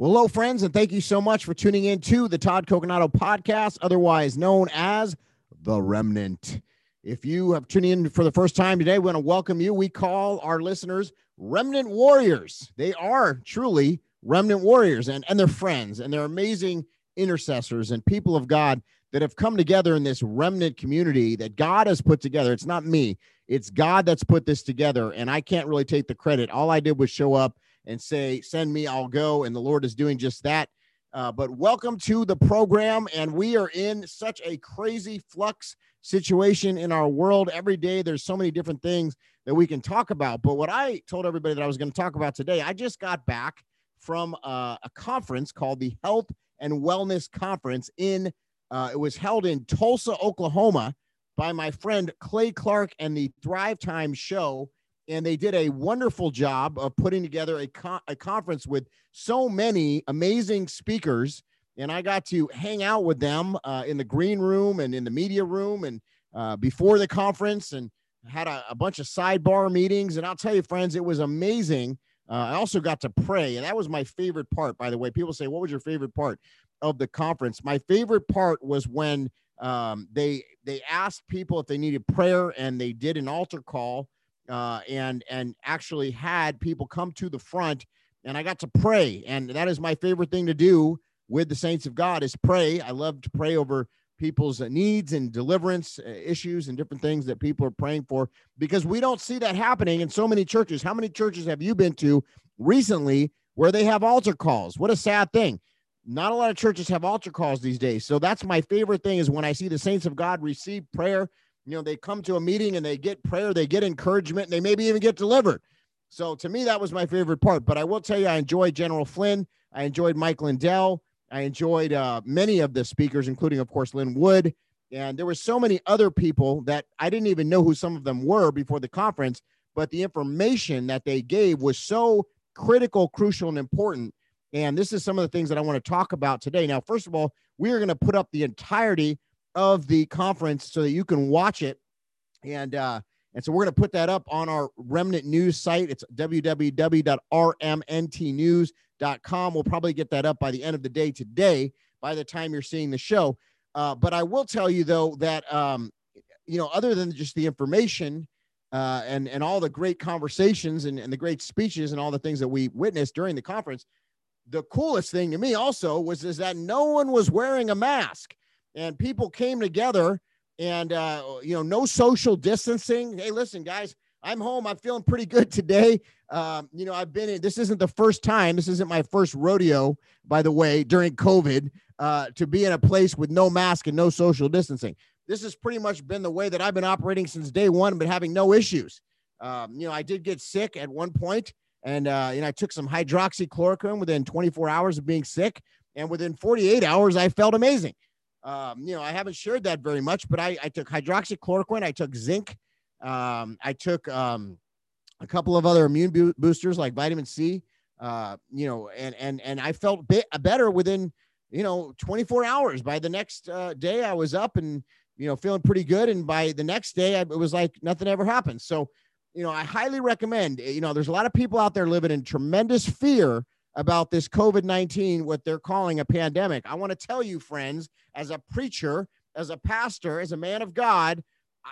Well, hello, friends, and thank you so much for tuning in to the Todd Coconato podcast, otherwise known as The Remnant. If you have tuned in for the first time today, we want to welcome you. We call our listeners Remnant Warriors. They are truly Remnant Warriors and, and their friends, and they're amazing intercessors and people of God that have come together in this remnant community that God has put together. It's not me, it's God that's put this together. And I can't really take the credit. All I did was show up and say, Send me, I'll go. And the Lord is doing just that. Uh, but welcome to the program. And we are in such a crazy flux situation in our world. Every day, there's so many different things that we can talk about. But what I told everybody that I was going to talk about today, I just got back from uh, a conference called the Health and Wellness Conference in, uh, it was held in Tulsa, Oklahoma by my friend Clay Clark and the Thrive Time Show and they did a wonderful job of putting together a, con- a conference with so many amazing speakers. And i got to hang out with them uh, in the green room and in the media room and uh, before the conference and had a, a, bunch of sidebar meetings. And i'll tell you friends it was amazing. Uh, i also got to pray and that was my favorite part by the way. People say what was your favorite part of the conference? My favorite part was when um, they they asked people if they needed prayer and they did an altar call uh, and and actually had people come to the front and I got to pray and that is my favorite thing to do with the saints of God is pray. I love to pray over people's needs and deliverance uh, issues and different things that people are praying for because we don't see that happening in so many churches. How many churches have you been to recently where they have altar calls? What a sad thing. Not a lot of churches have altar calls these days. So that's my favorite thing is when I see the saints of God receive prayer you know, they come to a meeting and they get prayer, they get encouragement, and they maybe even get delivered. So to me, that was my favorite part. But I will tell you, I enjoyed General Flynn. I enjoyed Mike Lindell. I enjoyed uh, many of the speakers, including, of course, Lin Wood. And there were so many other people that I didn't even know who some of them were before the conference. But the information that they gave was so critical, crucial, and important. And this is some of the things that I want to talk about today. Now, first of all, we are going to put up the entirety of the conference so that you can watch it. And uh, and so we're going to put that up on our Remnant News site. It's www.rmntnews.com. We'll probably get that up by the end of the day today. By the time you're seeing the show, uh, but I will tell you though that um, you know, other than just the information uh, and and all the great conversations and, and the great speeches and all the things that we witnessed during the conference, the coolest thing to me also was is that no one was wearing a mask and people came together and uh, you know no social distancing. Hey listen guys i'm home. I'm feeling pretty good today. Um, you know i've been in this isn't the first time. This isn't my first rodeo by the way during covid uh, to be in a place with no mask and no social distancing. This has pretty much been the way that i've been operating since day one but having no issues. Um, you know i did get sick at one point and uh, you know i took some hydroxychloroquine within 24 hours of being sick and within 48 hours i felt amazing um, you know, I haven't shared that very much, but I, I took hydroxychloroquine, I took zinc, um, I took um, a couple of other immune bo- boosters like vitamin C, uh, you know, and and and I felt bit better within you know 24 hours. By the next uh, day, I was up and you know feeling pretty good, and by the next day, I, it was like nothing ever happened. So, you know, I highly recommend. You know, there's a lot of people out there living in tremendous fear about this COVID 19, what they're calling a pandemic. I want to tell you, friends, as a preacher, as a pastor, as a man of God,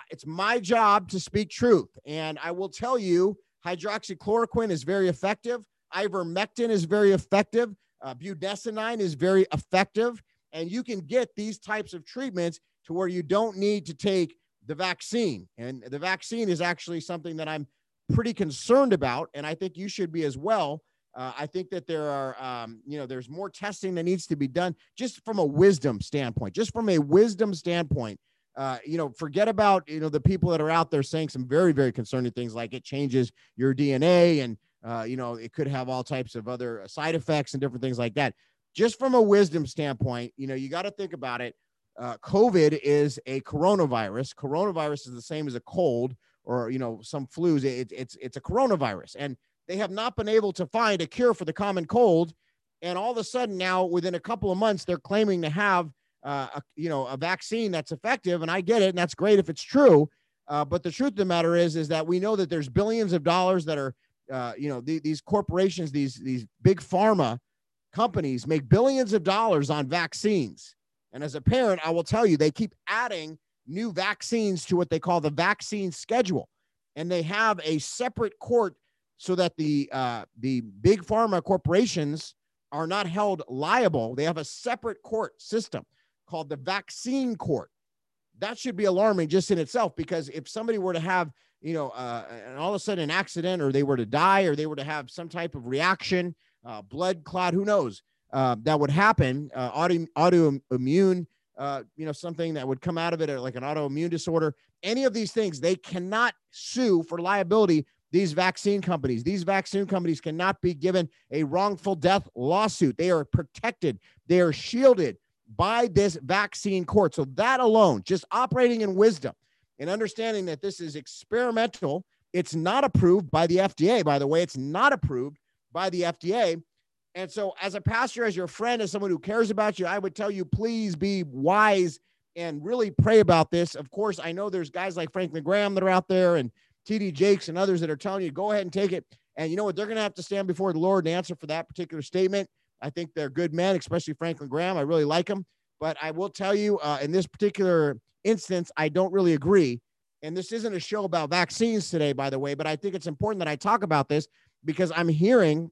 it's my job to speak truth. And I will tell you, hydroxychloroquine is very effective. Ivermectin is very effective. Uh, budesonide is very effective. And you can get these types of treatments to where you don't need to take the vaccine. And the vaccine is actually something that I'm pretty concerned about. And I think you should be as well uh, I think that there are, um, you know, there's more testing that needs to be done just from a wisdom standpoint, just from a wisdom standpoint. Uh, you know, forget about, you know, the people that are out there saying some very, very concerning things like it changes your DNA and, uh, you know, it could have all types of other side effects and different things like that. Just from a wisdom standpoint, you know, you got to think about it. Uh, COVID is a coronavirus. Coronavirus is the same as a cold or, you know, some flus. It, it's, it's a coronavirus. And, they have not been able to find a cure for the common cold. And all of a sudden now, within a couple of months, they're claiming to have, uh, a, you know, a vaccine that's effective. And I get it, and that's great if it's true. Uh, but the truth of the matter is, is that we know that there's billions of dollars that are, uh, you know, the, these corporations, these these big pharma, companies make billions of dollars on vaccines. And as a parent, I will tell you, they keep adding new vaccines to what they call the vaccine schedule. And they have a separate court so that the uh, the big pharma corporations are not held liable. They have a separate court system called the vaccine court. That should be alarming just in itself because if somebody were to have, you know, uh, and all of a sudden an accident or they were to die or they were to have some type of reaction, uh, blood clot, who knows, uh, that would happen, uh, auto, autoimmune, uh, you know, something that would come out of it like an autoimmune disorder, any of these things, they cannot sue for liability these vaccine companies. These vaccine companies cannot be given a wrongful death lawsuit. They are protected, they are shielded by this vaccine court. So, that alone, just operating in wisdom and understanding that this is experimental, it's not approved by the FDA, by the way, it's not approved by the FDA. And so, as a pastor, as your friend, as someone who cares about you, I would tell you please be wise and really pray about this. Of course, I know there's guys like Franklin Graham that are out there and TD Jakes and others that are telling you, go ahead and take it. And you know what? They're going to have to stand before the Lord and answer for that particular statement. I think they're good men, especially Franklin Graham. I really like him. But I will tell you, uh, in this particular instance, I don't really agree. And this isn't a show about vaccines today, by the way, but I think it's important that I talk about this because I'm hearing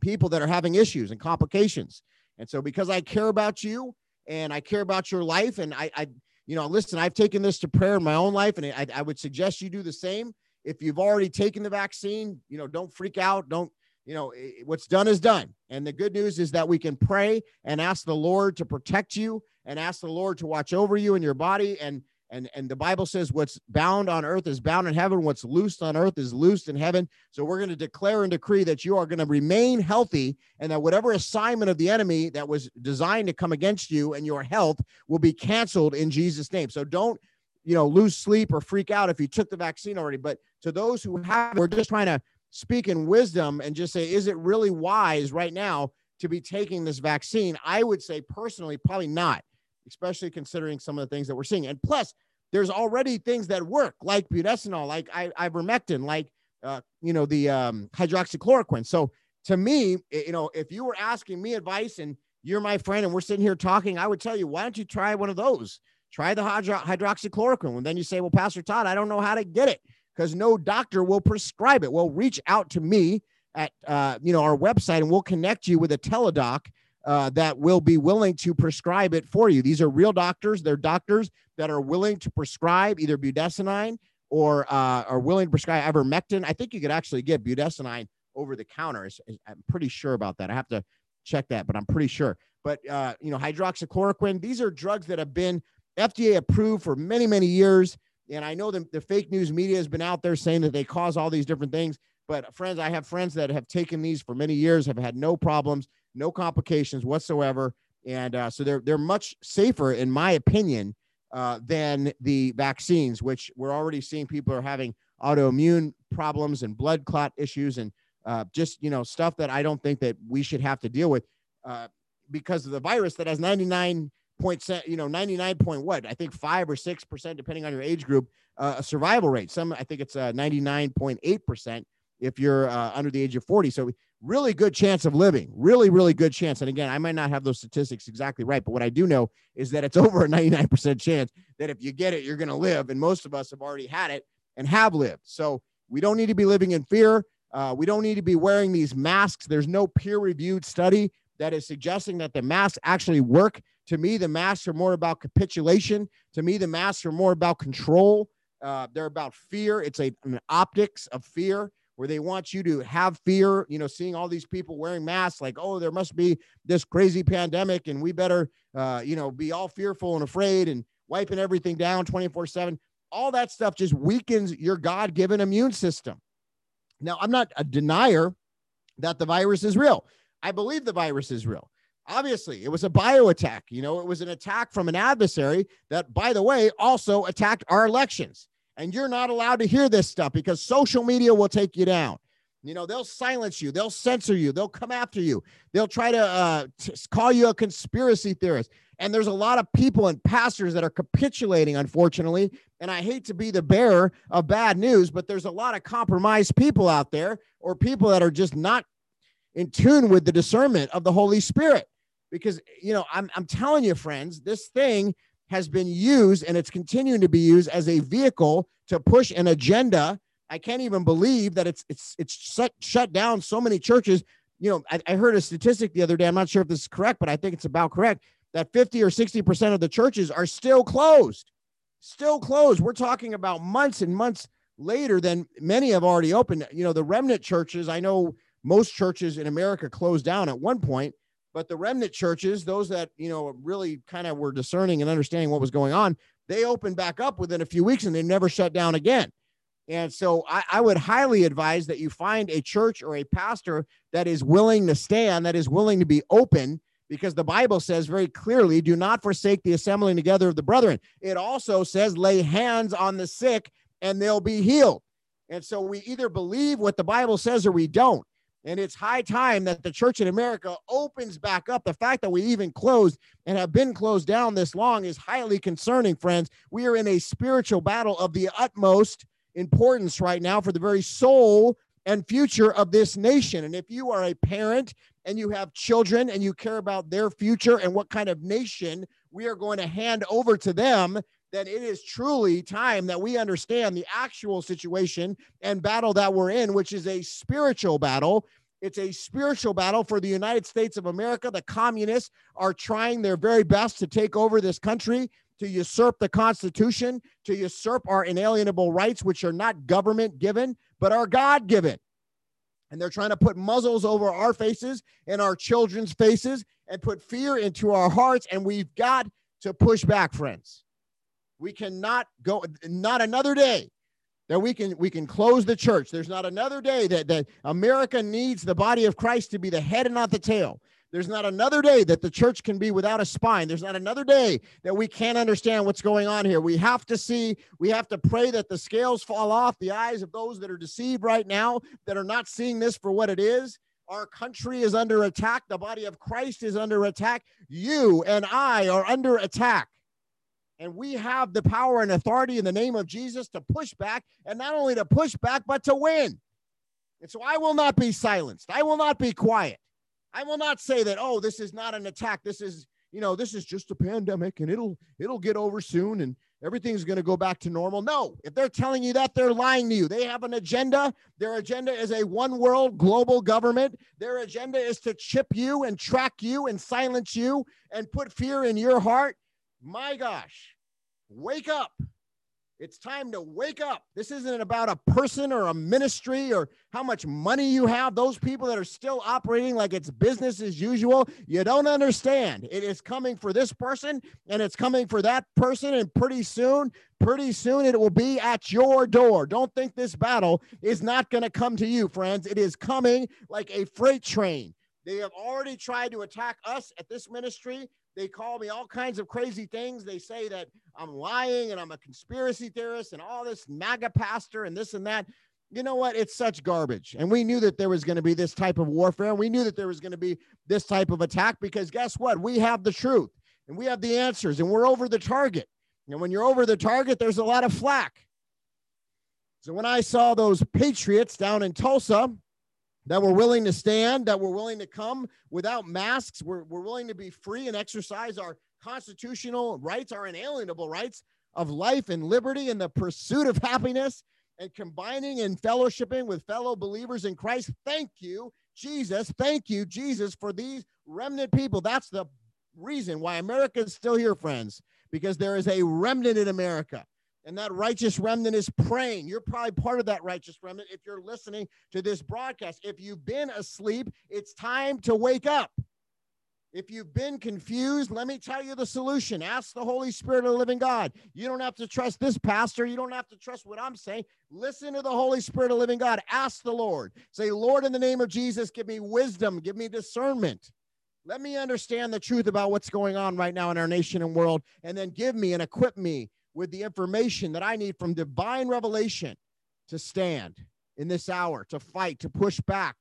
people that are having issues and complications. And so, because I care about you and I care about your life, and I, I you know, listen, I've taken this to prayer in my own life, and I, I would suggest you do the same. If you've already taken the vaccine, you know, don't freak out. Don't, you know, what's done is done. And the good news is that we can pray and ask the Lord to protect you and ask the Lord to watch over you and your body. And and and the bible says what's bound on earth is bound in heaven. What's loosed on earth is loosed in heaven. So we're going to declare and decree that you are going to remain healthy and that whatever assignment of the enemy that was designed to come against you and your health will be canceled in jesus name. So don't you know lose sleep or freak out if you took the vaccine already. But to those who have we're just trying to speak in wisdom and just say is it really wise right now to be taking this vaccine? I would say personally probably not especially considering some of the things that we're seeing. And plus, there's already things that work, like budesonide, like ivermectin, like uh, you know the um, hydroxychloroquine. So to me, you know, if you were asking me advice and you're my friend and we're sitting here talking, I would tell you, why don't you try one of those? Try the hydro- hydroxychloroquine. And then you say, well, Pastor Todd, I don't know how to get it because no doctor will prescribe it. Well, reach out to me at uh, you know our website and we'll connect you with a teledoc uh, that will be willing to prescribe it for you. These are real doctors. They're doctors that are willing to prescribe either budesonide or uh, are willing to prescribe ivermectin. I think you could actually get budesonide over the counter. I'm pretty sure about that. I have to check that, but I'm pretty sure. But uh, you know, hydroxychloroquine. These are drugs that have been FDA approved for many, many years. And I know the, the fake news media has been out there saying that they cause all these different things. But friends, I have friends that have taken these for many years, have had no problems no complications whatsoever. And uh, so they're they're much safer, in my opinion, uh, than the vaccines, which we're already seeing people are having autoimmune problems and blood clot issues and uh, just you know stuff that I don't think that we should have to deal with uh, because of the virus that has 99 point you know 99 point what I think five or six percent depending on your age group uh, a survival rate. Some I think it's uh, 99.8 percent if you're uh, under the age of 40. So really good chance of living, really, really good chance. And again, I might not have those statistics exactly right, but what I do know is that it's over a 99% chance that if you get it, you're going to live. And most of us have already had it and have lived. So we don't need to be living in fear. Uh, we don't need to be wearing these masks. There's no peer reviewed study that is suggesting that the masks actually work. To me, the masks are more about capitulation. To me, the masks are more about control. Uh, they're about fear. It's a, an optics of fear where they want you to have fear, you know, seeing all these people wearing masks, like, oh, there must be this crazy pandemic and we better, uh, you know, be all fearful and afraid and wiping everything down 24 7. All that stuff just weakens your God given immune system. Now, I'm not a denier that the virus is real. I believe the virus is real. Obviously, it was a bio attack. You know, it was an attack from an adversary that, by the way, also attacked our elections and you're not allowed to hear this stuff because social media will take you down. You know, they'll silence you, they'll censor you, they'll come after you, they'll try to uh, t- call you a conspiracy theorist. And there's a lot of people and pastors that are capitulating, unfortunately. And I hate to be the bearer of bad news, but there's a lot of compromised people out there or people that are just not in tune with the discernment of the Holy Spirit. Because, you know, I'm, I'm telling you, friends, this thing has been used and it's continuing to be used as a vehicle to push an agenda. I can't even believe that it's it's it's shut shut down so many churches. You know, I, I heard a statistic the other day. I'm not sure if this is correct, but I think it's about correct that 50 or 60 percent of the churches are still closed, still closed. We're talking about months and months later than many have already opened. You know, the remnant churches. I know most churches in America closed down at one point, but the remnant churches, those that, you know, really kind of were discerning and understanding what was going on, they opened back up within a few weeks and they never shut down again. And so I, I, would highly advise that you find a church or a pastor that is willing to stand, that is willing to be open, because the Bible says very clearly, do not forsake the assembling together of the brethren. It also says, lay hands on the sick and they'll be healed. And so we either believe what the Bible says or we don't. And it's high time that the church in America opens back up. The fact that we even closed and have been closed down this long is highly concerning, friends. We are in a spiritual battle of the utmost importance right now for the very soul and future of this nation. And if you are a parent and you have children and you care about their future and what kind of nation we are going to hand over to them, then it is truly time that we understand the actual situation and battle that we're in, which is a spiritual battle. It's a spiritual battle for the United States of America. The communists are trying their very best to take over this country, to usurp the Constitution, to usurp our inalienable rights, which are not government given, but are God given. And they're trying to put muzzles over our faces and our children's faces and put fear into our hearts. And we've got to push back, friends. We cannot go, not another day that we can we can close the church. There's not another day that that America needs the body of Christ to be the head and not the tail. There's not another day that the church can be without a spine. There's not another day that we can't understand what's going on here. We have to see, we have to pray that the scales fall off the eyes of those that are deceived right now, that are not seeing this for what it is. Our country is under attack. The body of Christ is under attack. You and I are under attack. And we have the power and authority in the name of Jesus to push back, and not only to push back, but to win. And so I will not be silenced. I will not be quiet. I will not say that, oh, this is not an attack. This is, you know, this is just a pandemic and it'll it'll get over soon and everything's going to go back to normal. No, if they're telling you that, they're lying to you. They have an agenda. Their agenda is a one world global government. Their agenda is to chip you and track you and silence you and put fear in your heart my gosh, wake up. It's time to wake up. This isn't about a person or a ministry or how much money you have. Those people that are still operating like it's business as usual, you don't understand. It is coming for this person and it's coming for that person. And pretty soon, pretty soon it will be at your door. Don't think this battle is not going to come to you, friends. It is coming like a freight train. They have already tried to attack us at this ministry. They call me all kinds of crazy things. They say that I'm lying and I'm a conspiracy theorist and all this MAGA pastor and this and that. You know what? It's such garbage. And we knew that there was going to be this type of warfare. We knew that there was going to be this type of attack because guess what? We have the truth and we have the answers and we're over the target. And when you're over the target, there's a lot of flack. So when I saw those patriots down in Tulsa, that we're willing to stand, that we're willing to come without masks. We're, we're willing to be free and exercise our constitutional rights, our inalienable rights of life and liberty and the pursuit of happiness and combining and fellowshipping with fellow believers in Christ. Thank you, Jesus. Thank you, Jesus, for these remnant people. That's the reason why America is still here, friends, because there is a remnant in America and that righteous remnant is praying. You're probably part of that righteous remnant if you're listening to this broadcast. If you've been asleep, it's time to wake up. If you've been confused, let me tell you the solution. Ask the Holy Spirit of the living God. You don't have to trust this pastor. You don't have to trust what I'm saying. Listen to the Holy Spirit of the living God. Ask the Lord. Say, Lord, in the name of Jesus, give me wisdom, give me discernment. Let me understand the truth about what's going on right now in our nation and world, and then give me and equip me with the information that I need from divine revelation to stand in this hour, to fight, to push back,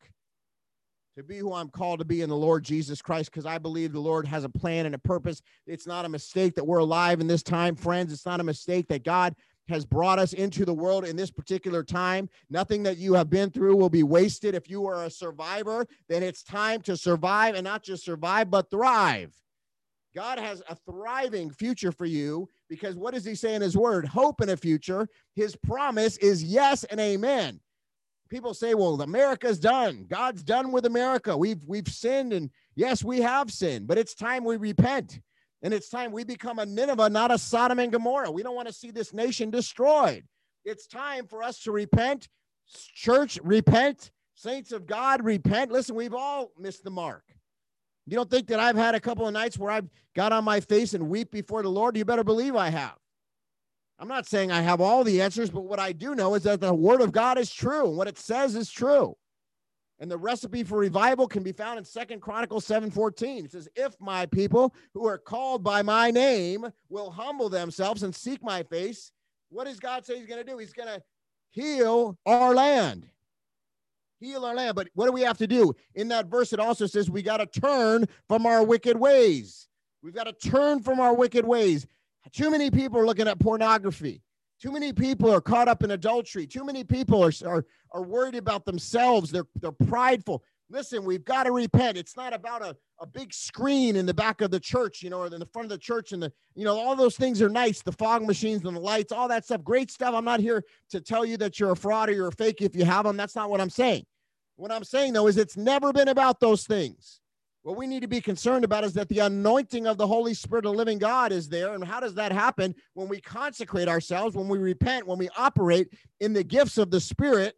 to be who I'm called to be in the Lord Jesus Christ, because I believe the Lord has a plan and a purpose. It's not a mistake that we're alive in this time, friends. It's not a mistake that God has brought us into the world in this particular time. Nothing that you have been through will be wasted. If you are a survivor, then it's time to survive and not just survive, but thrive. God has a thriving future for you because what does he say in his word? Hope in a future. His promise is yes and amen. People say, well, America's done. God's done with America. We've we've sinned and yes, we have sinned, but it's time we repent. And it's time we become a Nineveh, not a Sodom and Gomorrah. We don't want to see this nation destroyed. It's time for us to repent. Church, repent. Saints of God, repent. Listen, we've all missed the mark. You don't think that I've had a couple of nights where I've got on my face and weep before the Lord? You better believe I have. I'm not saying I have all the answers, but what I do know is that the word of God is true. And what it says is true. And the recipe for revival can be found in Second Chronicles 7:14. It says, "If my people who are called by my name will humble themselves and seek my face, what does God say he's going to do? He's going to heal our land. Heal our land. But what do we have to do? In that verse, it also says we got to turn from our wicked ways. We've got to turn from our wicked ways. Too many people are looking at pornography. Too many people are caught up in adultery. Too many people are, are, are worried about themselves. They're, they're prideful. Listen, we've got to repent. It's not about a, a big screen in the back of the church, you know, or in the front of the church. And the, you know, all those things are nice. The fog machines and the lights, all that stuff, great stuff. I'm not here to tell you that you're a fraud or you're a fake if you have them. That's not what I'm saying. What I'm saying, though, is it's never been about those things. What we need to be concerned about is that the anointing of the Holy Spirit of living God is there. And how does that happen? When we consecrate ourselves, when we repent, when we operate in the gifts of the Spirit,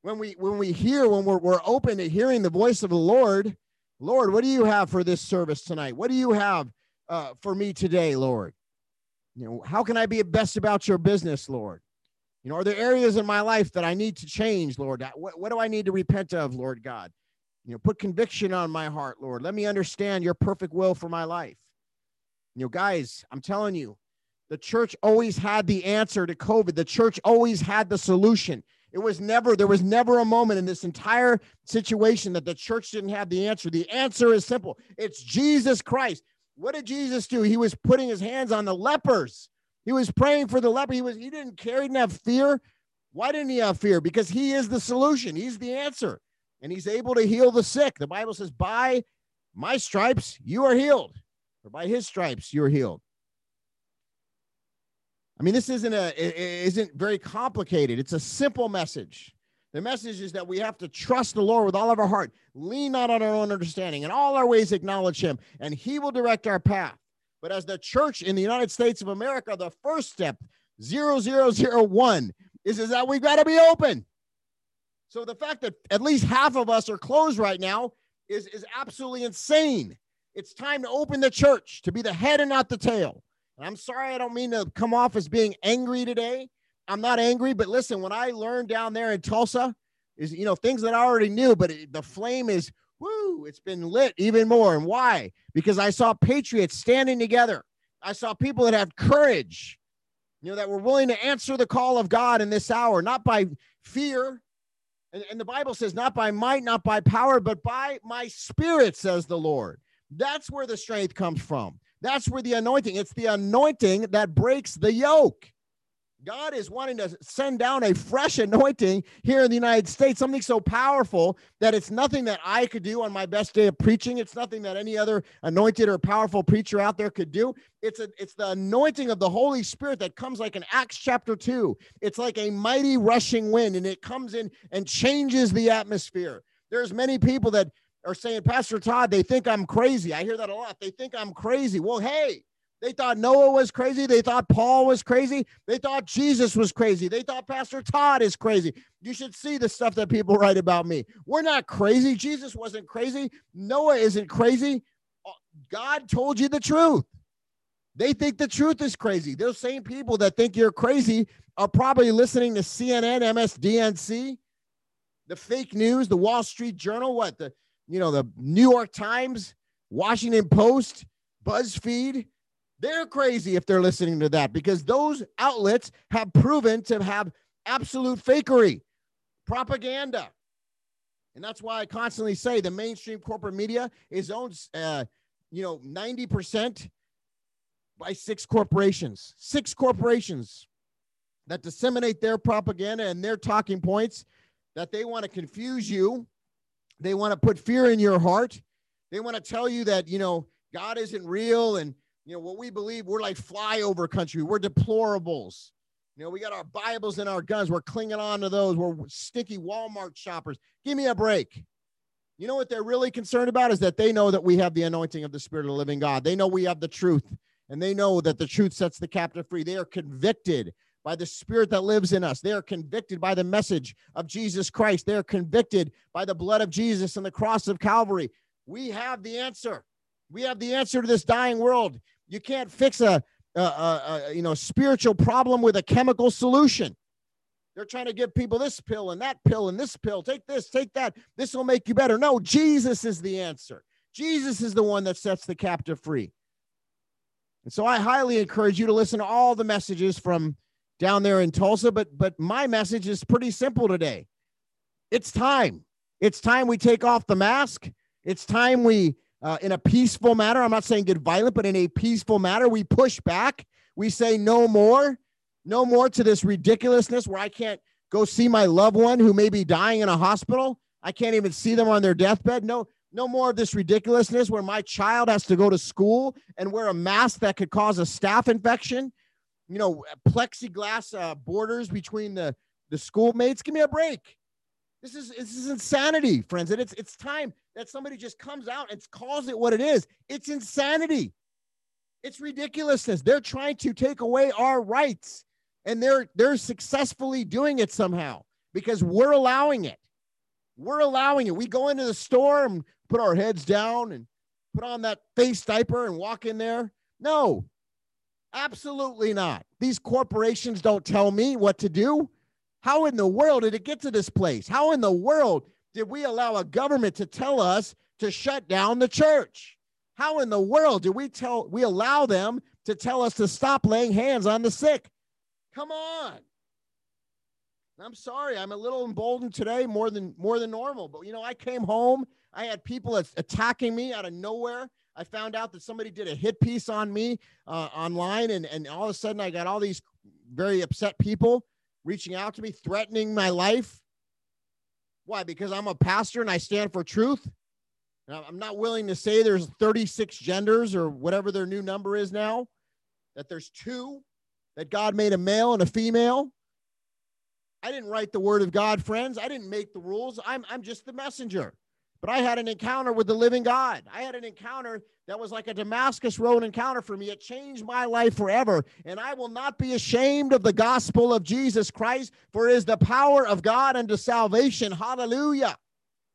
when we when we hear, when we're, we're open to hearing the voice of the Lord. Lord, what do you have for this service tonight? What do you have uh, for me today, Lord? You know, how can I be best about your business, Lord? You know, are there areas in my life that I need to change, Lord? What, what do I need to repent of, Lord God? You know, put conviction on my heart, Lord. Let me understand your perfect will for my life. You know, guys, I'm telling you, the church always had the answer to COVID. The church always had the solution. It was never, there was never a moment in this entire situation that the church didn't have the answer. The answer is simple it's Jesus Christ. What did Jesus do? He was putting his hands on the lepers. He was praying for the leper. He was, he didn't care, he didn't have fear. Why didn't he have fear? Because he is the solution, he's the answer and he's able to heal the sick. The Bible says, By my stripes, you are healed, or by his stripes, you're healed. I mean, this isn't a isn't very complicated. It's a simple message. The message is that we have to trust the Lord with all of our heart, lean not on our own understanding, and all our ways acknowledge Him, and He will direct our path. But as the church in the United States of America, the first step, 0001, is, is that we've got to be open. So the fact that at least half of us are closed right now is, is absolutely insane. It's time to open the church, to be the head and not the tail. And I'm sorry, I don't mean to come off as being angry today. I'm not angry, but listen, when I learned down there in Tulsa, is you know things that I already knew, but it, the flame is woo, it's been lit even more. And why? Because I saw patriots standing together. I saw people that have courage, you know, that were willing to answer the call of God in this hour, not by fear, and, and the Bible says, not by might, not by power, but by my spirit, says the Lord. That's where the strength comes from. That's where the anointing, it's the anointing that breaks the yoke. God is wanting to send down a fresh anointing here in the United States, something so powerful that it's nothing that I could do on my best day of preaching. It's nothing that any other anointed or powerful preacher out there could do. It's a it's the anointing of the Holy Spirit that comes like in Acts chapter 2. It's like a mighty rushing wind and it comes in and changes the atmosphere. There's many people that are saying, Pastor Todd, they think I'm crazy. I hear that a lot. They think I'm crazy. Well, hey, they thought Noah was crazy. They thought Paul was crazy. They thought Jesus was crazy. They thought Pastor Todd is crazy. You should see the stuff that people write about me. We're not crazy. Jesus wasn't crazy. Noah isn't crazy. Uh, God told you the truth. They think the truth is crazy. Those same people that think you're crazy are probably listening to CNN, MSDNC, the fake news, the Wall Street Journal, what the you know, the New York Times, Washington Post, BuzzFeed, they're crazy if they're listening to that because those outlets have proven to have absolute fakery, propaganda. And that's why I constantly say the mainstream corporate media is owned, uh, you know, 90% by six corporations. Six corporations. that disseminate their propaganda and their talking points, that they want to confuse you. They want to put fear in your heart. They want to tell you that, you know, God isn't real and, you know, what we believe, we're like flyover country. We're deplorables. You know, we got our Bibles and our guns. We're clinging on to those. We're sticky Walmart shoppers. Give me a break. You know what they're really concerned about is that they know that we have the anointing of the Spirit of the living God. They know we have the truth and they know that the truth sets the captive free. They are convicted by the spirit that lives in us. They are convicted by the message of Jesus Christ. They are convicted by the blood of Jesus and the cross of Calvary. We have the answer. We have the answer to this dying world. You can't fix a, a, a, a you know spiritual problem with a chemical solution. They're trying to give people this pill and that pill and this pill. Take this, take that. This will make you better. No, Jesus is the answer. Jesus is the one that sets the captive free. And so I highly encourage you to listen to all the messages from down there in Tulsa, but but my message is pretty simple today. It's time. It's time we take off the mask. It's time we uh, in a peaceful manner. I'm not saying get violent, but in a peaceful manner, we push back. We say no more, no more to this ridiculousness where I can't go see my loved one who may be dying in a hospital. I can't even see them on their deathbed. No, no more of this ridiculousness where my child has to go to school and wear a mask that could cause a staph infection. You know, plexiglass uh, borders between the the schoolmates. Give me a break. This is this is insanity, friends. And it's it's time that somebody just comes out and calls it what it is. It's insanity. It's ridiculousness. They're trying to take away our rights, and they're they're successfully doing it somehow because we're allowing it. We're allowing it. We go into the store and put our heads down and put on that face diaper and walk in there. No, absolutely not. These corporations don't tell me what to do. How in the world did it get to this place? How in the world did we allow a government to tell us to shut down the church? How in the world do we tell we allow them to tell us to stop laying hands on the sick? Come on. I'm sorry, I'm a little emboldened today more than more than normal. But you know, I came home, I had people attacking me out of nowhere. I found out that somebody did a hit piece on me uh, online, and and all of a sudden I got all these very upset people reaching out to me, threatening my life. Why? Because I'm a pastor and I stand for truth. I'm not willing to say there's 36 genders or whatever their new number is now. That there's two. That God made a male and a female I didn't write the word of God, friends. I didn't make the rules. I'm, I'm just the messenger. But I had an encounter with the living God. I had an encounter that was like a Damascus Road encounter for me. It changed my life forever. And I will not be ashamed of the gospel of Jesus Christ, for it is the power of God unto salvation. Hallelujah.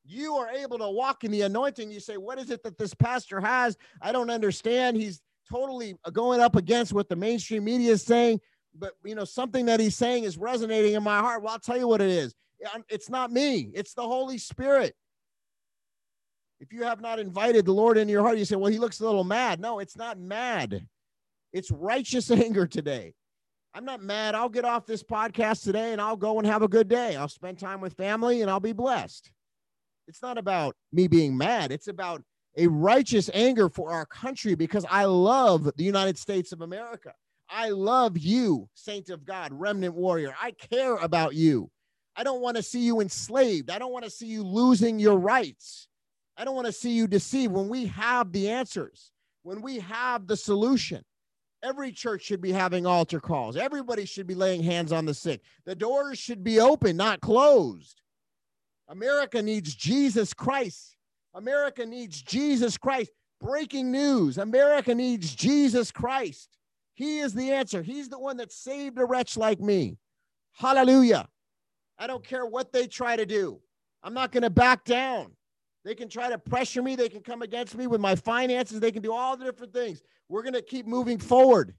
You are able to walk in the anointing. You say, What is it that this pastor has? I don't understand. He's totally going up against what the mainstream media is saying but you know something that he's saying is resonating in my heart well i'll tell you what it is um, it's not me it's the holy spirit if you have not invited the lord into your heart you say well he looks a little mad no it's not mad it's righteous anger today i'm not mad i'll get off this podcast today and i'll go and have a good day i'll spend time with family and i'll be blessed it's not about me being mad it's about a righteous anger for our country because i love the united states of america I love you, saint of God, remnant warrior. I care about you. I don't want to see you enslaved. I don't want to see you losing your rights. I don't want to see you deceived when we have the answers, when we have the solution. Every church should be having altar calls. Everybody should be laying hands on the sick. The doors should be open, not closed. America needs Jesus Christ. America needs Jesus Christ. Breaking news America needs Jesus Christ. He is the answer. He's the one that saved a wretch like me. Hallelujah. I don't care what they try to do. I'm not going to back down. They can try to pressure me. They can come against me with my finances. They can do all the different things. We're going to keep moving forward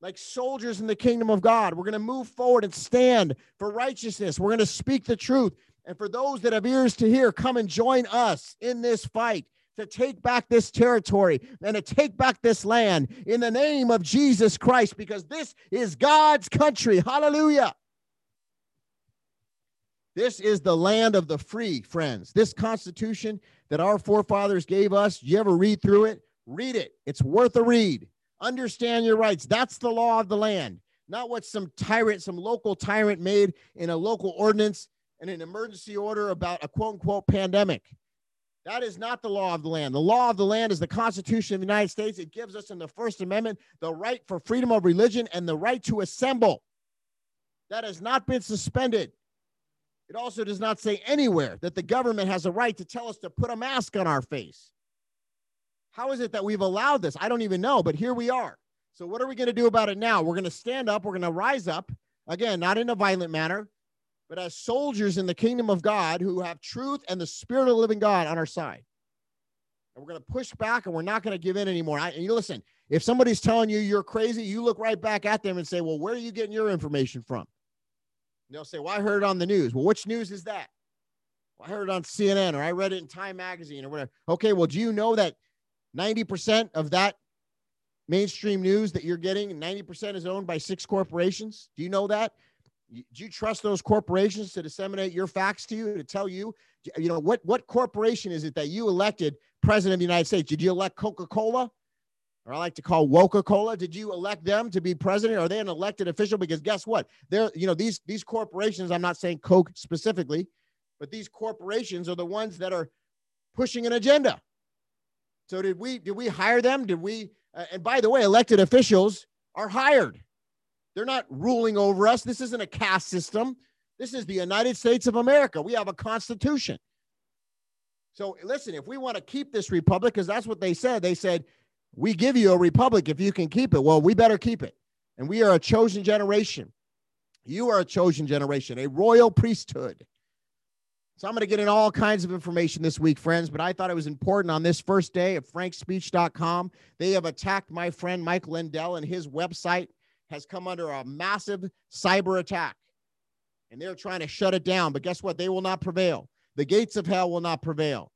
like soldiers in the kingdom of God. We're going to move forward and stand for righteousness. We're going to speak the truth. And for those that have ears to hear, come and join us in this fight to take back this territory and to take back this land in the name of Jesus Christ because this is God's country. Hallelujah. This is the land of the free, friends. This Constitution that our forefathers gave us, you ever read through it? Read it. It's worth a read. Understand your rights. That's the law of the land. not what some tyrant, some local tyrant made in a local ordinance and an emergency order about a quote unquote pandemic. That is not the law of the land. The law of the land is the Constitution of the United States. It gives us in the First Amendment the right for freedom of religion and the right to assemble. That has not been suspended. It also does not say anywhere that the government has a right to tell us to put a mask on our face. How is it that we've allowed this? I don't even know, but here we are. So, what are we going to do about it now? We're going to stand up, we're going to rise up, again, not in a violent manner, but as soldiers in the kingdom of God who have truth and the spirit of the living God on our side. And we're going to push back and we're not going to give in anymore. I, and you listen, if somebody's telling you you're crazy, you look right back at them and say, Well, where are you getting your information from? And they'll say, Well, I heard it on the news. Well, which news is that? Well, I heard it on CNN or I read it in Time Magazine or whatever. Okay, well, do you know that 90% of that mainstream news that you're getting, 90% is owned by six corporations? Do you know that? Do you trust those corporations to disseminate your facts to you, to tell you, you know, what, what corporation is it that you elected president of the United States? Did you elect Coca Cola? Or I like to call Coca Cola. Did you elect them to be president? Are they an elected official? Because guess what? They're, you know, these, these corporations, I'm not saying Coke specifically, but these corporations are the ones that are pushing an agenda. So did we, did we hire them? Did we, uh, and by the way, elected officials are hired. They're not ruling over us. This isn't a caste system. This is the United States of America. We have a constitution. So listen, if we want to keep this republic, because that's what they said, they said, we give you a republic if you can keep it. Well, we better keep it. And we are a chosen generation. You are a chosen generation, a royal priesthood. So I'm going to get in all kinds of information this week, friends, but I thought it was important on this first day of frankspeech.com. They have attacked my friend Mike Lindell and his website has come under a massive cyber attack. And they're trying to shut it down. But guess what? They will not prevail. The gates of hell will not prevail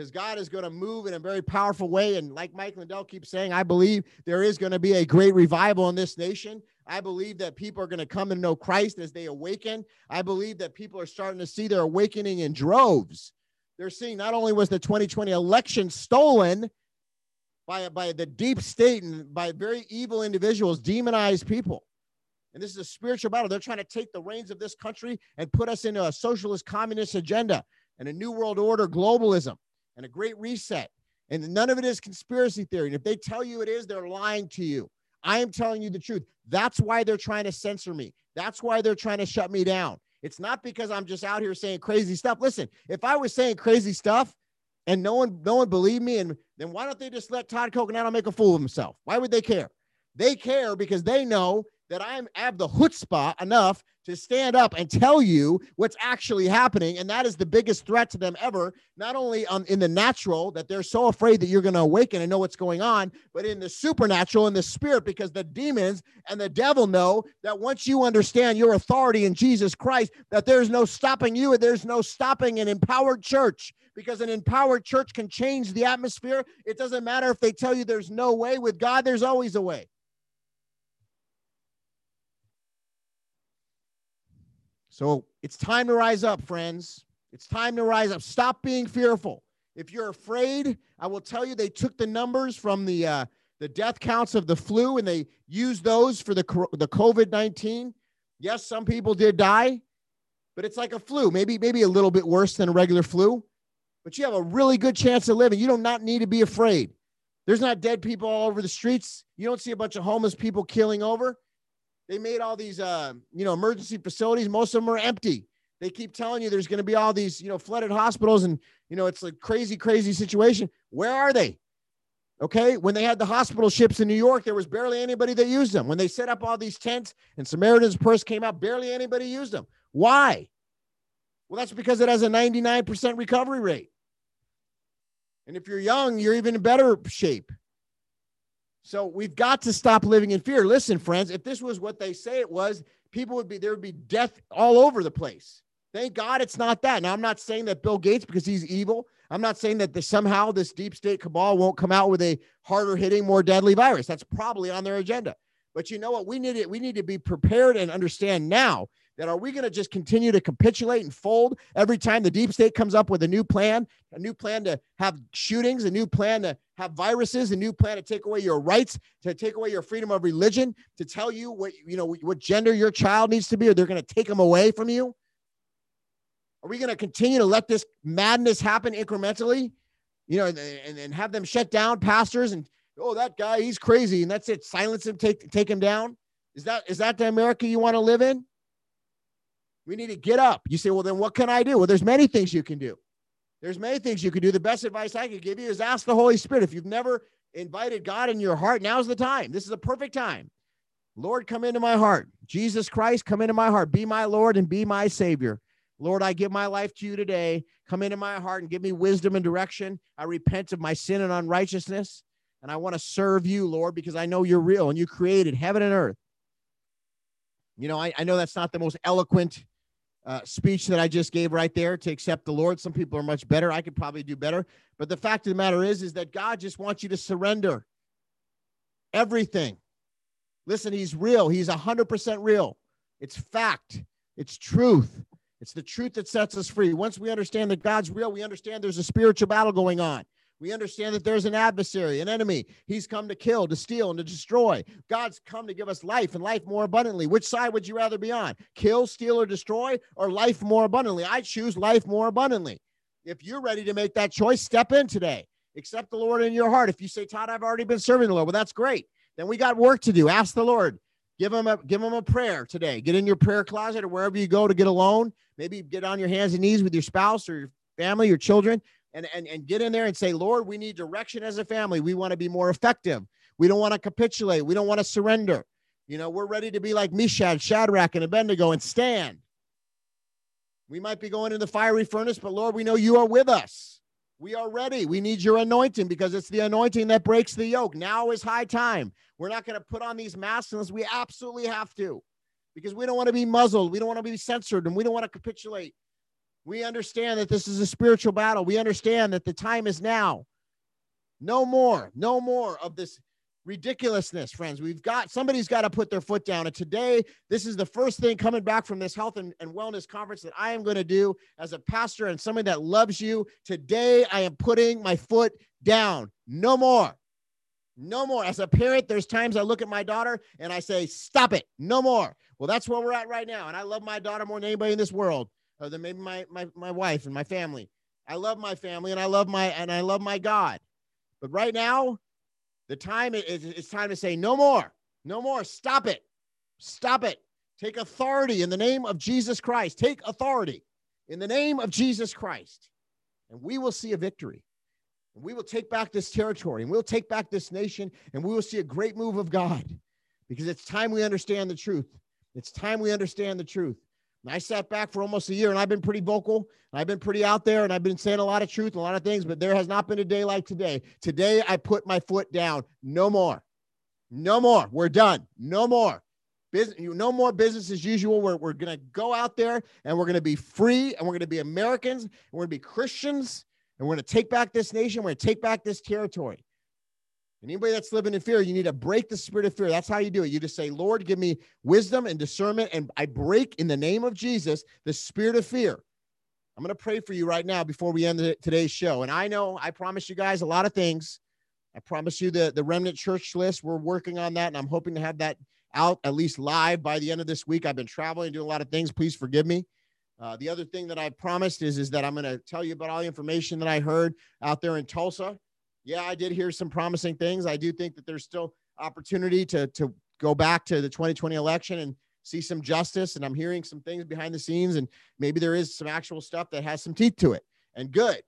because God is going to move in a very powerful way. And like Mike Lindell keeps saying, I believe there is going to be a great revival in this nation. I believe that people are going to come and know Christ as they awaken. I believe that people are starting to see their awakening in droves. They're seeing not only was the 2020 election stolen, by, by the deep state and by very evil individuals, demonized people. And this is a spiritual battle. They're trying to take the reins of this country and put us into a socialist communist agenda and a new world order globalism and a great reset. And none of it is conspiracy theory. And if they tell you it is, they're lying to you. I am telling you the truth. That's why they're trying to censor me. That's why they're trying to shut me down. It's not because I'm just out here saying crazy stuff. Listen, if I was saying crazy stuff, and no one no one believed me and then why don't they just let Todd Coconato make a fool of himself? Why would they care? They care because they know that I'm have the chutzpah enough to stand up and tell you what's actually happening, and that is the biggest threat to them ever. Not only on in the natural that they're so afraid that you're going to awaken and know what's going on, but in the supernatural, in the spirit, because the demons and the devil know that once you understand your authority in Jesus Christ, that there's no stopping you, and there's no stopping an empowered church because an empowered church can change the atmosphere. It doesn't matter if they tell you there's no way. With God, there's always a way. So it's time to rise up, friends. It's time to rise up. Stop being fearful. If you're afraid, I will tell you they took the numbers from the uh, the death counts of the flu and they used those for the the COVID nineteen. Yes, some people did die, but it's like a flu. Maybe maybe a little bit worse than a regular flu but you have a really good chance of living. You do not need to be afraid. There's not dead people all over the streets. You don't see a bunch of homeless people killing over. They made all these, uh, you know, emergency facilities. Most of them are empty. They keep telling you there's going to be all these, you know, flooded hospitals, and you know it's a crazy, crazy situation. Where are they? Okay, when they had the hospital ships in New York, there was barely anybody that used them. When they set up all these tents and Samaritan's Purse came out, barely anybody used them. Why? Well, that's because it has a 99% recovery rate. And if you're young, you're even in better shape. So we've got to stop living in fear. Listen, friends, if this was what they say it was, people would be, there would be death all over the place. Thank God it's not that. Now, I'm not saying that Bill Gates, because he's evil, I'm not saying that the, somehow this deep state cabal won't come out with a harder hitting, more deadly virus. That's probably on their agenda. But you know what? We need it. We need to be prepared and understand now that are we going to just continue to capitulate and fold every time the deep state comes up with a new plan, a new plan to have shootings, a new plan to have viruses, a new plan to take away your rights, to take away your freedom of religion, to tell you what you know what gender your child needs to be, or they're going to take them away from you? Are we going to continue to let this madness happen incrementally? You know, and, and have them shut down pastors and oh, that guy, he's crazy, and that's it. Silence him, take take him down. Is that is that the America you want to live in? We need to get up. You say, well, then what can I do? Well, there's many things you can do. There's many things you can do. The best advice I could give you is ask the Holy Spirit. If you've never invited God in your heart, now's the time. This is a perfect time. Lord, come into my heart. Jesus Christ, come into my heart. Be my Lord and be my Savior. Lord, I give my life to you today. Come into my heart and give me wisdom and direction. I repent of my sin and unrighteousness. And I want to serve you, Lord, because I know you're real and you created heaven and earth. You know, I, I know that's not the most eloquent uh, speech that I just gave right there to accept the Lord. Some people are much better. I could probably do better. But the fact of the matter is, is that God just wants you to surrender everything. Listen, He's real. He's 100% real. It's fact. It's truth. It's the truth that sets us free. Once we understand that God's real, we understand there's a spiritual battle going on. We understand that there's an adversary, an enemy. He's come to kill, to steal, and to destroy. God's come to give us life and life more abundantly. Which side would you rather be on? Kill, steal, or destroy, or life more abundantly? I choose life more abundantly. If you're ready to make that choice, step in today. Accept the Lord in your heart. If you say, Todd, I've already been serving the Lord, well, that's great. Then we got work to do. Ask the Lord. Give him a give him a prayer today. Get in your prayer closet or wherever you go to get alone. Maybe get on your hands and knees with your spouse or your family, your children, and, and, and get in there and say, Lord, we need direction as a family. We want to be more effective. We don't want to capitulate. We don't want to surrender. You know, we're ready to be like Meshach, Shadrach, and Abednego and stand. We might be going in the fiery furnace, but Lord, we know you are with us. We are ready. We need your anointing because it's the anointing that breaks the yoke. Now is high time. We're not going to put on these masks unless we absolutely have to because we don't want to be muzzled. We don't want to be censored and we don't want to capitulate. We understand that this is a spiritual battle. We understand that the time is now. No more, no more of this ridiculousness, friends. We've got somebody's got to put their foot down. And today, this is the first thing coming back from this health and, and wellness conference that I am going to do as a pastor and somebody that loves you. Today, I am putting my foot down. No more. No more. As a parent, there's times I look at my daughter and I say, Stop it. No more. Well, that's where we're at right now. And I love my daughter more than anybody in this world or than maybe my, my, my wife and my family. I love my family and I love my and I love my God. But right now, the time is it's time to say no more. No more. Stop it. Stop it. Take authority in the name of Jesus Christ. Take authority in the name of Jesus Christ. And we will see a victory. And we will take back this territory and we'll take back this nation and we will see a great move of God because it's time we understand the truth. It's time we understand the truth. And I sat back for almost a year and I've been pretty vocal. I've been pretty out there and I've been saying a lot of truth, a lot of things, but there has not been a day like today. Today, I put my foot down. No more. No more. We're done. No more. Business, no more business as usual. We're, we're going to go out there and we're going to be free and we're going to be Americans and we're going to be Christians and we're going to take back this nation. We're going to take back this territory. Anybody that's living in fear, you need to break the spirit of fear. That's how you do it. You just say, Lord, give me wisdom and discernment. And I break in the name of Jesus the spirit of fear. I'm going to pray for you right now before we end the, today's show. And I know I promise you guys a lot of things. I promise you the, the remnant church list. We're working on that. And I'm hoping to have that out at least live by the end of this week. I've been traveling, and doing a lot of things. Please forgive me. Uh, the other thing that I promised is, is that I'm going to tell you about all the information that I heard out there in Tulsa yeah, I did hear some promising things. I do think that there's still opportunity to to go back to the 2020 election and see some justice. And I'm hearing some things behind the scenes, and maybe there is some actual stuff that has some teeth to it and good.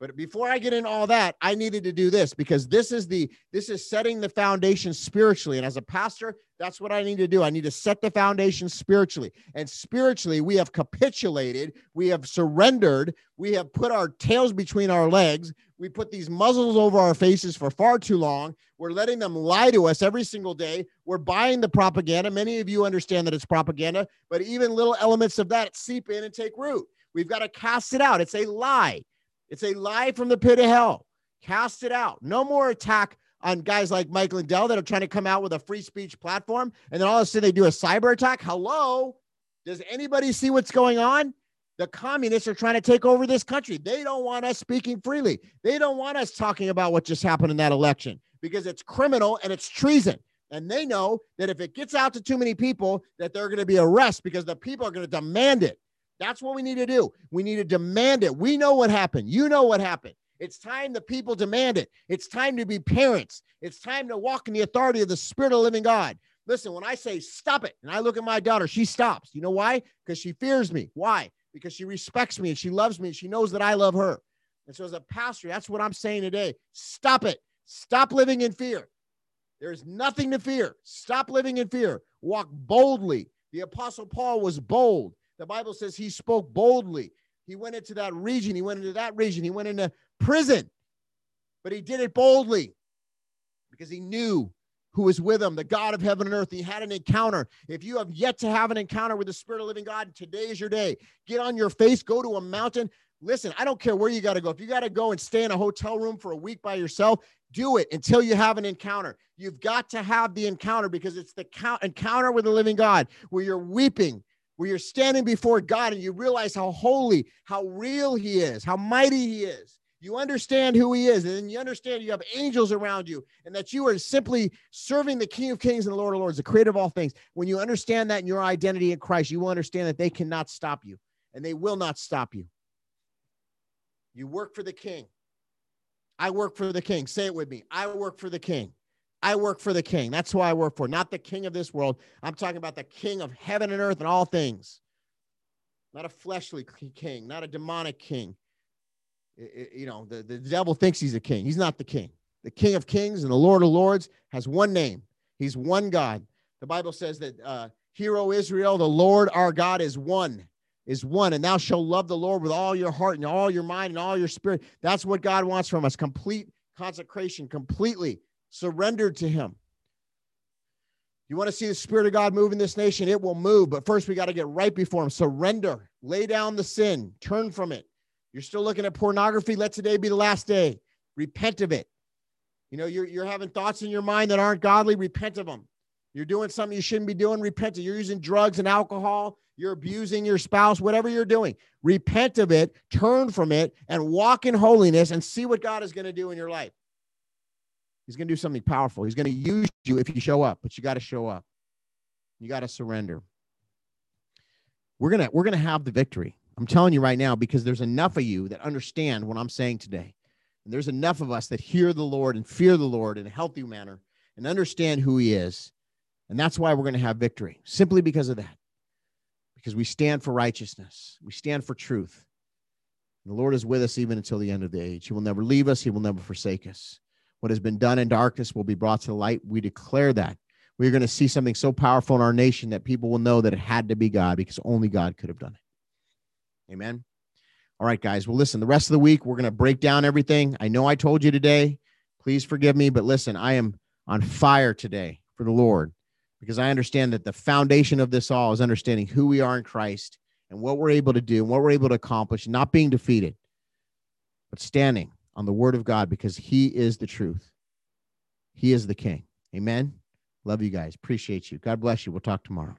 But before I get in all that, I needed to do this because this is the this is setting the foundation spiritually. And as a pastor, that's what I need to do. I need to set the foundation spiritually. And spiritually, we have capitulated, we have surrendered, we have put our tails between our legs, we put these muzzles over our faces for far too long. We're letting them lie to us every single day. We're buying the propaganda. Many of you understand that it's propaganda, but even little elements of that seep in and take root. We've got to cast it out. It's a lie. It's a lie from the pit of hell. Cast it out. No more attack on guys like Mike Lindell that are trying to come out with a free speech platform. And then all of a sudden they do a cyber attack. Hello. Does anybody see what's going on? The communists are trying to take over this country. They don't want us speaking freely. They don't want us talking about what just happened in that election because it's criminal and it's treason. And they know that if it gets out to too many people, that they're going to be arrested because the people are going to demand it. That's what we need to do. We need to demand it. We know what happened. You know what happened. It's time the people demand it. It's time to be parents. It's time to walk in the authority of the Spirit of the living God. Listen, when I say stop it, and I look at my daughter, she stops. You know why? Because she fears me. Why? Because she respects me and she loves me and she knows that I love her. And so, as a pastor, that's what I'm saying today. Stop it. Stop living in fear. There's nothing to fear. Stop living in fear. Walk boldly. The Apostle Paul was bold. The Bible says he spoke boldly. He went into that region. He went into that region. He went into prison, but he did it boldly because he knew who was with him, the God of heaven and earth. He had an encounter. If you have yet to have an encounter with the Spirit of living God, today is your day. Get on your face, go to a mountain. Listen, I don't care where you got to go. If you got to go and stay in a hotel room for a week by yourself, do it until you have an encounter. You've got to have the encounter because it's the encounter with the living God where you're weeping, where you're standing before God and you realize how holy, how real He is, how mighty He is. You understand who He is, and then you understand you have angels around you, and that you are simply serving the King of Kings and the Lord of Lords, the creator of all things. When you understand that in your identity in Christ, you will understand that they cannot stop you, and they will not stop you. You work for the King. I work for the King. Say it with me. I work for the King. I work for the king. That's who I work for, not the king of this world. I'm talking about the king of heaven and earth and all things. Not a fleshly king, not a demonic king. It, it, you know, the, the devil thinks he's a king. He's not the king. The king of kings and the lord of lords has one name. He's one God. The Bible says that, uh, Hear O Israel, the Lord our God is one, is one. And thou shalt love the Lord with all your heart and all your mind and all your spirit. That's what God wants from us complete consecration, completely surrendered to him. You want to see the Spirit of God move in this nation? It will move. But first, we got to get right before Him. Surrender. Lay down the sin. Turn from it. You're still looking at pornography. Let today be the last day. Repent of it. You know, you're, you're having thoughts in your mind that aren't godly. Repent of them. You're doing something you shouldn't be doing. Repent of. You're using drugs and alcohol. You're abusing your spouse. Whatever you're doing, repent of it. Turn from it and walk in holiness and see what God is going to do in your life. He's going to do something powerful. He's going to use you if you show up, but you got to show up. You got to surrender. We're going to we're going to have the victory. I'm telling you right now because there's enough of you that understand what I'm saying today. And there's enough of us that hear the Lord and fear the Lord in a healthy manner and understand who he is. And that's why we're going to have victory. Simply because of that. Because we stand for righteousness. We stand for truth. The Lord is with us even until the end of the age. He will never leave us. He will never forsake us. What has been done in darkness will be brought to light. We declare that. We're going to see something so powerful in our nation that people will know that it had to be God because only God could have done it. Amen. All right, guys. Well, listen, the rest of the week, we're going to break down everything. I know I told you today. Please forgive me, but listen, I am on fire today for the Lord because I understand that the foundation of this all is understanding who we are in Christ and what we're able to do and what we're able to accomplish, not being defeated, but standing on the word of God because he is the truth. He is the king. Amen. Love you guys. Appreciate you. God bless you. We'll talk tomorrow.